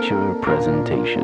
feature presentation.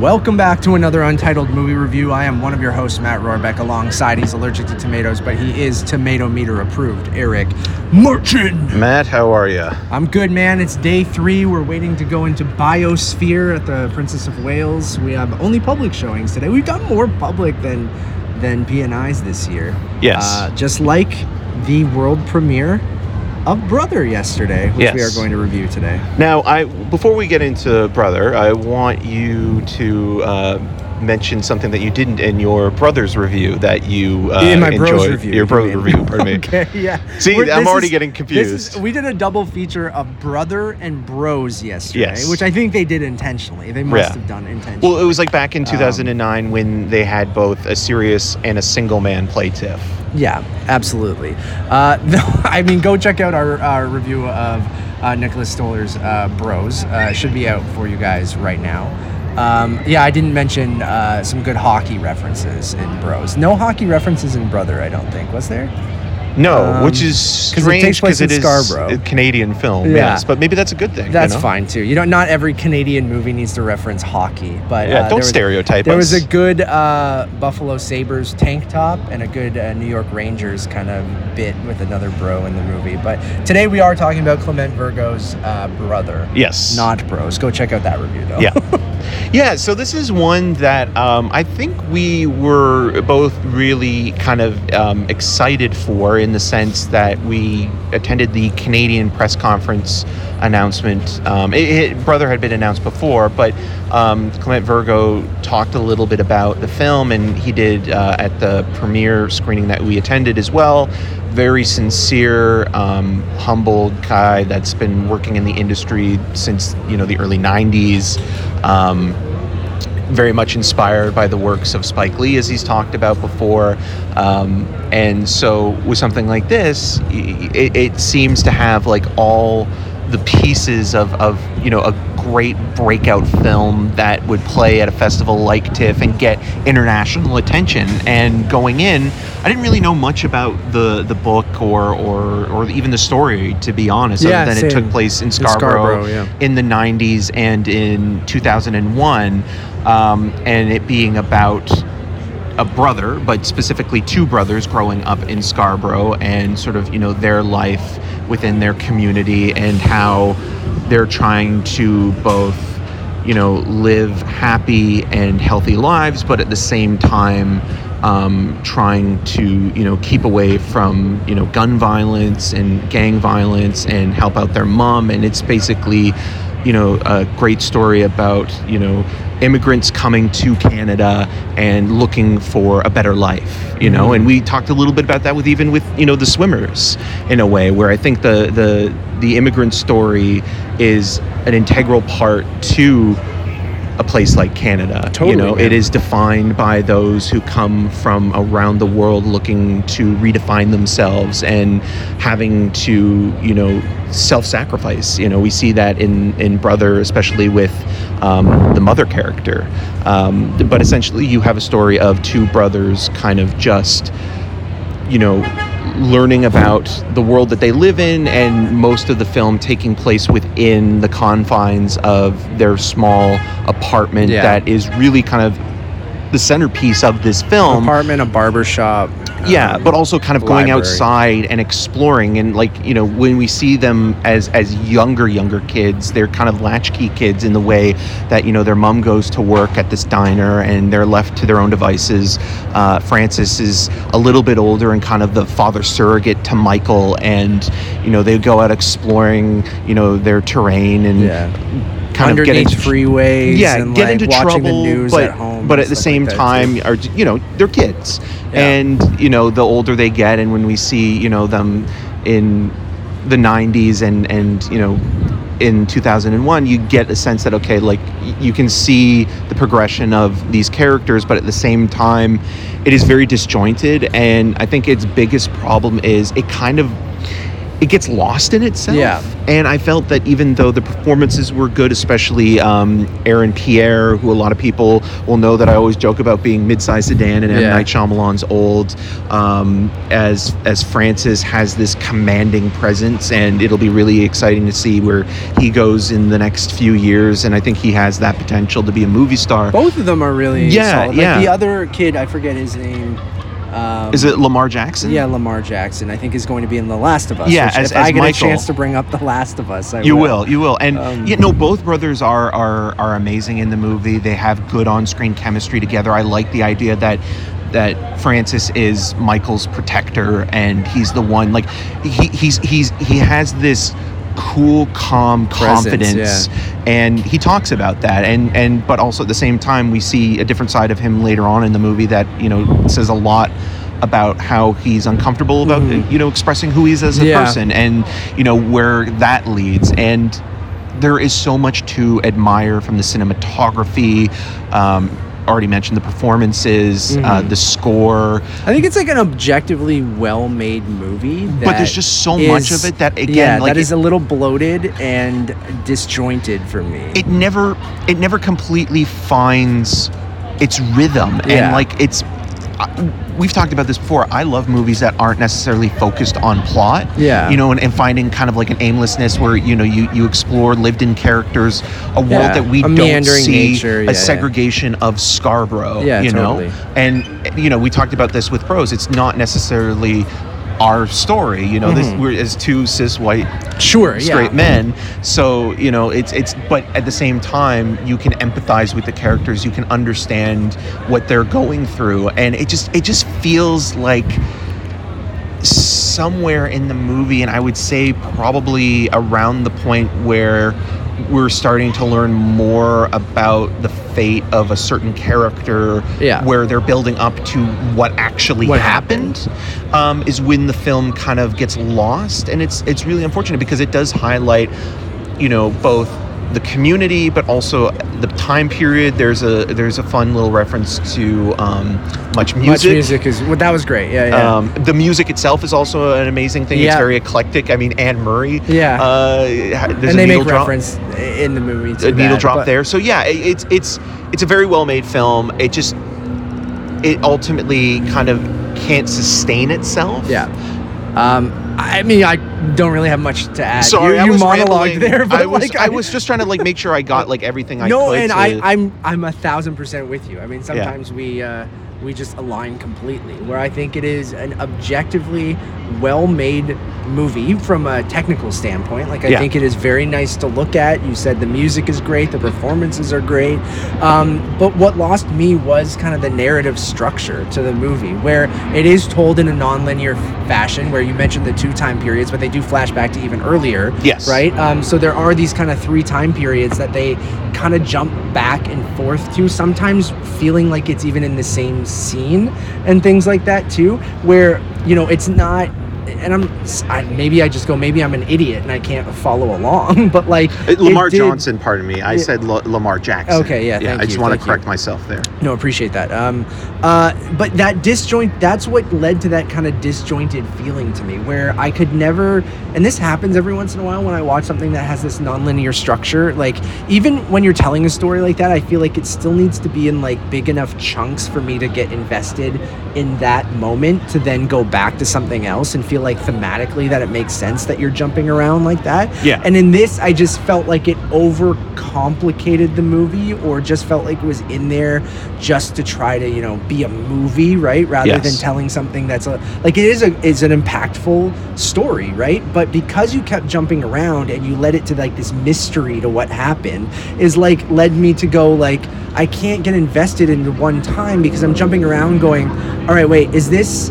Welcome back to another Untitled Movie Review. I am one of your hosts, Matt Rohrbeck. Alongside, he's allergic to tomatoes, but he is tomato meter approved. Eric Merchant. Matt, how are you? I'm good, man. It's day three. We're waiting to go into Biosphere at the Princess of Wales. We have only public showings today. We've done more public than than PNIs this year. Yes. Uh, just like the world premiere of Brother yesterday, which we are going to review today. Now, I before we get into brother, I want you to uh, mention something that you didn't in your brother's review that you uh, In my bros enjoyed. review. Your you bro mean. review, pardon me. okay, yeah. See, We're- I'm already is- getting this is- confused. we did a double feature of Brother and Bros yesterday, Yes. which I think they did intentionally. They must Yeah. have done intentionally. Well, it was like back Um, in 2009 when they had both a serious and a single man play Tiff. Yeah, absolutely. Uh, no, I mean, go check out our, our review of uh, Nicholas Stoller's uh, Bros. Uh, should be out for you guys right now. Um, yeah, I didn't mention uh, some good hockey references in Bros. No hockey references in Brother, I don't think. Was there? No, Um, which is strange because it in is Scarborough. a Canadian film. Yeah. Yes, but maybe that's a good thing. you That's know? fine too. You know, not every Canadian movie needs to reference hockey, but Yeah, uh, don't there was- stereotype There was a good uh, Buffalo Sabres tank top and a good uh, New York Rangers kind of bit with another bro in the movie. But today we are talking about Clement Virgo's uh, brother. Yes. Not bros. Go check out that review though. Yeah. Yeah, so this is one that um, I think we were both really kind of um, excited for in the sense that we attended the Canadian press conference announcement. Um, it, it- Brother had been announced before, but um, Clement Virgo talked a little bit about the film, and he did uh, at the premiere screening that we attended as well. Very sincere, um, humble guy that's been working in the industry since you know the early '90s. Um, very much inspired by the works of Spike Lee, as he's talked about before. Um, and so, with something like this, it, it seems to have like all the pieces of, of you know a great breakout film that would play at a festival like TIFF and get international attention. And going in, I didn't really know much about the the book or or, or even the story, to be honest. Yeah, other than it took place in In Scarborough, Scarborough, yeah. in the 90s and in 2001, um, and it being about a brother, but specifically two brothers growing up in Scarborough and sort of, you know, their life within their community and how they're trying to both, you know, live happy and healthy lives, but at the same time, um, trying to, you know, keep away from, you know, gun violence and gang violence and help out their mom. And it's basically, you know, a great story about, you know, immigrants coming to Canada and looking for a better life, you know, mm-hmm. and we talked a little bit about that with even with, you know, the swimmers in a way where I think the the the immigrant story is an integral part to a place like Canada. Totally, you know, yeah. it is defined by those who come from around the world looking to redefine themselves and having to, you know, self-sacrifice. You know, we see that in in Brother, especially with um, the mother character. Um, but essentially, you have a story of two brothers, kind of just, you know. Learning about the world that they live in, and most of the film taking place within the confines of their small apartment Yeah. that is really kind of the centerpiece of this film. Apartment, a barber shop. Yeah, um, but also kind of going library. outside and exploring and like, you know, when we see them as as younger younger kids, they're kind of latchkey kids in the way that, you know, their mom goes to work at this diner and they're left to their own devices. Uh, Francis is a little bit older and kind of the father surrogate to Michael and, you know, they go out exploring, you know, their terrain and Yeah. kind of get into freeways. yeah, and, get like, into watching trouble, the news but at home. But at the same like time, too. are you know they're kids, Yeah. and you know the older they get, and when we see you know them in the 90s and and you know in 2001 you get a sense that okay like you can see the progression of these characters but at the same time it is very disjointed and i think its biggest problem is it kind of it gets lost in itself. Yeah. And I felt that even though the performances were good, especially um, Aaron Pierre, who a lot of people will know that I always joke about being mid-sized sedan and M Yeah. Night Shyamalan's old, um, as as Francis has this commanding presence, and it'll be really exciting to see where he goes in the next few years. And I think he has that potential to be a movie star. Both of them are really Yeah, solid. Like yeah. the other kid, I forget his name. Um, Is it Lamar Jackson? Yeah, Lamar Jackson. I think is going to be in The Last of Us. Yeah, as- if as I get Michael. a chance to bring up The Last of Us, I You will, you will, and Um, you know both brothers are are are amazing in the movie. They have good on-screen chemistry together. I like the idea that that Francis is Michael's protector, and he's the one like he he's he's he has this cool, calm Presence, confidence, and he talks about that, and and but also at the same time we see a different side of him later on in the movie that you know says a lot about how he's uncomfortable about you know expressing who he is as a. Yeah. person and you know where that leads and there is so much to admire from the cinematography um, already mentioned the performances uh, Mhm. the score I think it's like an objectively well-made movie. but there's just so much of it that again yeah, like that is it, a little bloated and disjointed for me. it never it never completely finds its rhythm Yeah. and like it's I- we've talked about this before i love movies that aren't necessarily focused on plot Yeah. you know and, and finding kind of like an aimlessness where you know you you explore lived in characters a world Yeah, that we a don't see nature, a yeah, yeah. segregation of scarborough Yeah, you totally. know and you know we talked about this with Bros it's not necessarily our story you know this Mhm. we're as two cis white sure, yeah. straight men so you know it's it's but at the same time you can empathize with the characters you can understand what they're going through and it just it just feels like somewhere in the movie and i would say probably around the point where we're starting to learn more about the fate of a certain character Yeah. where they're building up to what actually What happened, Um, is when the film kind of gets lost and it's it's really unfortunate because it does highlight you know both the community but also the time period there's a there's a fun little reference to um, MuchMusic, Much music is well, that was great. Yeah, yeah. Um, the music itself is also an amazing thing. It's very eclectic. I mean, Anne Murray. Yeah. Uh, there's and a they make drop, reference in the movie to a needle that, drop but- there. So yeah, it, it's it's it's a very well made film. It just it ultimately kind of can't sustain itself. Yeah. Um, I mean, I don't really have much to add. Sorry, you, I you was monologued rambling. there, but I was like, I was just trying to like make sure I got like everything I no, could. and to- I, I'm I'm a thousand percent with you. I mean, sometimes we uh, we just align completely. Where I think it is an objectively well-made movie from a technical standpoint. Like I Yeah. think it is very nice to look at. You said the music is great, the performances are great. Um, but what lost me was kind of the narrative structure to the movie, where it is told in a non-linear fashion. Where you mentioned the two time periods, but they do flash back to even earlier. Yes. Right. Um, so there are these kind of three time periods that they kind of jump back and forth to, sometimes feeling like it's even in the same scene and things like that too, where you know it's not. And I'm I, maybe I just go maybe I'm an idiot and I can't follow along, but like Uh, Lamar it did- Johnson, pardon me. I Yeah. said La- Lamar Jackson. Okay, yeah, Yeah, I just you, want to you. correct myself there. No, appreciate that. Um, uh, but that disjoint, that's what led to that kind of disjointed feeling to me, where I could never, and this happens every once in a while when I watch something that has this nonlinear structure. Like, even when you're telling a story like that, I feel like it still needs to be in like big enough chunks for me to get invested in that moment to then go back to something else and feel like thematically that it makes sense that you're jumping around like that. Yeah. And in this, I just felt like it over complicated the movie or just felt like it was in there just to try to, you know, be a movie, right? Rather Yes. than telling something that's a like it is a is an impactful story, right? But because you kept jumping around and you led it to like this mystery to what happened is like led me to go like I can't get invested into one time because I'm jumping around going, all right, wait, is this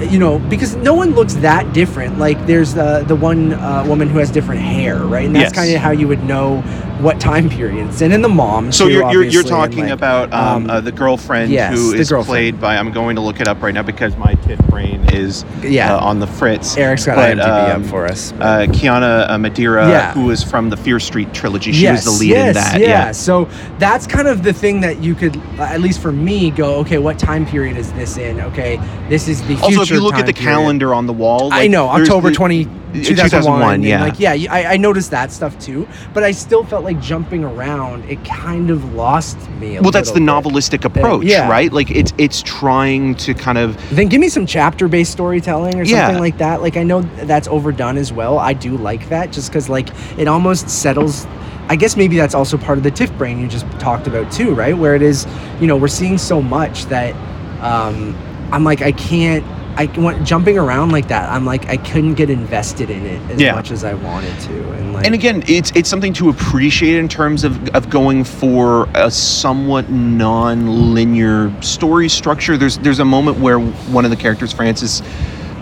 you know, because no one looks that different. Like there's the the one uh, woman who has different hair, right? And that's Yes. kind of how you would know what time period it's in, and the mom. So too, you're, you're, you're talking like, about um, um, uh, the girlfriend yes, who is girlfriend. played by. I'm going to look it up right now because my TIFF brain is Yeah. uh, on the fritz. Eric's got But, IMDb um, up for us. Uh, Kiana uh, Madeira, Yeah. who was from the Fear Street trilogy, she was the lead in that. Yeah. So that's kind of the thing that you could, at least for me, go, okay, what time period is this in? Okay, this is the future. Also, if you look at the period. calendar on the wall, I know October the- 20, 2001. 2001, and, yeah. Like, yeah, I, I noticed that stuff too, but I still felt like jumping around. It kind of lost me. A Well, that's the bit. novelistic approach, yeah. right? Like it's it's trying to kind of Then give me some chapter-based storytelling or Yeah. something like that. Like I know that's overdone as well. I do like that just because like it almost settles. I guess maybe that's also part of the TIFF brain you just talked about too, right? Where it is, you know, we're seeing so much that um, I'm like I can't. I went jumping around like that. I'm like I couldn't get invested in it as Yeah. much as I wanted to, and like and again, it's it's something to appreciate in terms of, of going for a somewhat non-linear story structure. There's there's a moment where one of the characters, Francis,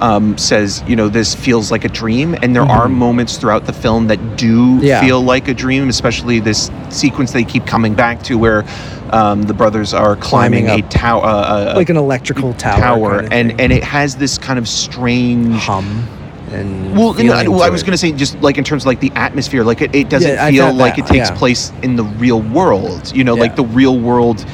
um, says, you know, this feels like a dream, and there are moments throughout the film that do Mm-hmm. Yeah. feel like a dream, especially this sequence they keep coming back to where um, the brothers are climbing, Climbing a tower, uh, like an electrical tower, tower, kind of and thing. and it has this kind of strange hum and well, no, well, I was going to say just like in terms of like the atmosphere, like it, it doesn't Yeah, feel like that, it takes yeah. place in the real world. You know, like the real world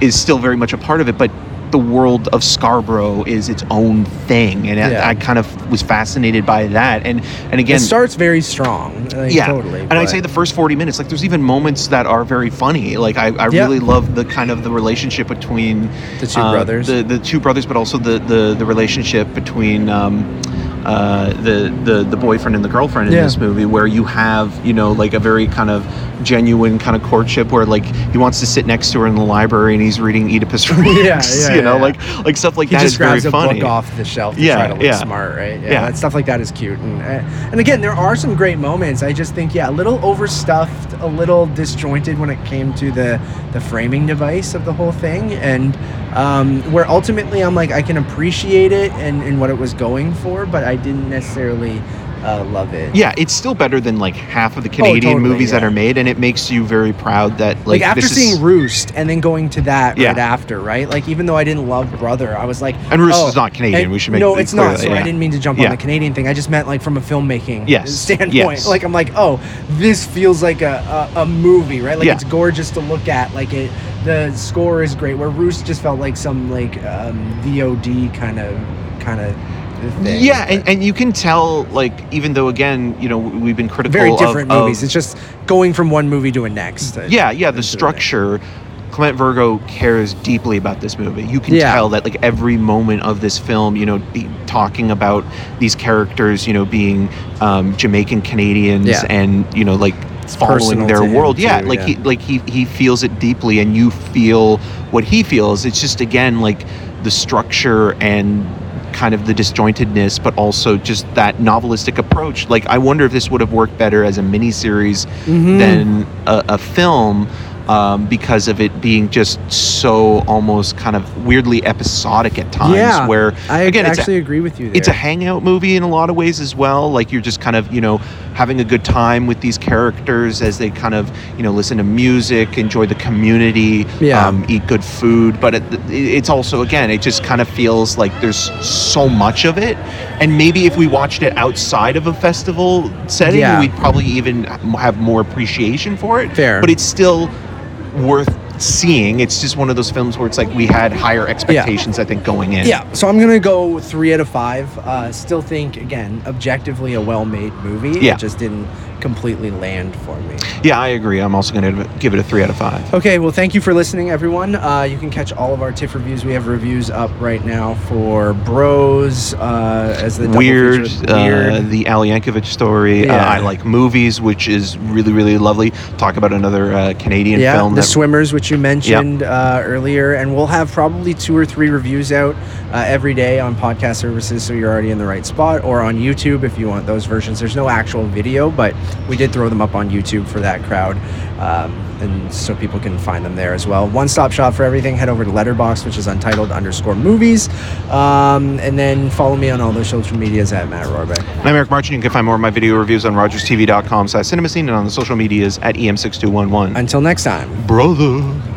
is still very much a part of it, but the world of Scarborough is its own thing, and Yeah. I, I kind of was fascinated by that. And and again, it starts very strong. Like, yeah, totally. and I'd say the first forty minutes, like there's even moments that are very funny. Like I, I Yeah. really love the kind of the relationship between The two uh, brothers. the the two brothers, but also the the the relationship between. Um, uh, the, the the boyfriend and the girlfriend in Yeah. this movie, where you have you know like a very kind of genuine kind of courtship, where like he wants to sit next to her in the library and he's reading Oedipus Rex, Yeah, yeah, you know, like like stuff like he that is just very grabs a funny. book off the shelf to Yeah, try to look yeah. smart, right? Yeah, that stuff like that is cute, and uh, and again, there are some great moments. I just think, yeah, a little overstuffed, a little disjointed when it came to the the framing device of the whole thing, and um, where ultimately I'm like, I can appreciate it and and what it was going for, but I didn't necessarily uh, love it. Yeah, it's still better than like half of the Canadian Oh, totally, movies that are made, and it makes you very proud that like, like, after this is- seeing Roost and then going to that Yeah. right after, right? Like even though I didn't love Brother, I was like, And Roost oh, is not Canadian, and- we should make no, it it's not. that, So I didn't mean to jump Yeah. on the Canadian thing. I just meant like from a filmmaking Yes, standpoint. yes. Like I'm like, oh, this feels like a, a, a movie, right? Like Yeah. it's gorgeous to look at. Like it, the score is great. Where Roost just felt like some like um, VOD kind of kind of thing. yeah, and, and you can tell like even though again you know we've been critical very of- different of, movies. It's just going from one movie to a next. yeah yeah the structure. Clement Virgo cares deeply about this movie. You can Yeah. tell that like every moment of this film, you know, be, talking about these characters, you know, being um, Jamaican Canadians Yeah. and you know like following their world. yeah, like yeah. he like he he feels it deeply, and you feel what he feels. It's just again like the structure and kind of the disjointedness, but also just that novelistic approach. Like I wonder if this would have worked better as a miniseries Mhm. than a, a film. Um, because of it being just so almost kind of weirdly episodic at times, yeah, where I again it's a- actually agree with you. There. it's a hangout movie in a lot of ways as well. Like you're just kind of, you know, having a good time with these characters as they kind of, you know, listen to music, enjoy the community, Yeah. um, eat good food. But it, it's also, again, it just kind of feels like there's so much of it. And maybe if we watched it outside of a festival setting, Yeah. we'd probably even have more appreciation for it. Fair. But it's still worth seeing. It's just one of those films where it's like we had higher expectations, I think, going in. Yeah, so I'm gonna go three out of five. Uh, still think again, objectively a well-made movie. Yeah. It just didn't completely land for me. Yeah, I agree. I'm also going to give it a three out of five. Okay, well, thank you for listening, everyone. Uh, you can catch all of our TIFF reviews. We have reviews up right now for Bros uh, as the double Weird, uh, the Al Yankovic story. Uh, Yeah. I like movies, which is really, really lovely. Talk about another uh, Canadian yeah, film. the that- swimmers, which you mentioned uh, earlier, and we'll have probably two or three reviews out uh, every day on podcast services, so you're already in the right spot, or on YouTube if you want those versions. There's no actual video, but we did throw them up on YouTube for that crowd. Um, and so people can find them there as well. One stop shop for everything. Head over to Letterboxd, which is untitled underscore movies. Um, and then follow me on all those social medias at Matt Rohrbeck. And I'm Eric Martin. You can find more of my video reviews on rogerstv.com slash cinemascene and on the social medias at E EM6211. Until next time. Brother.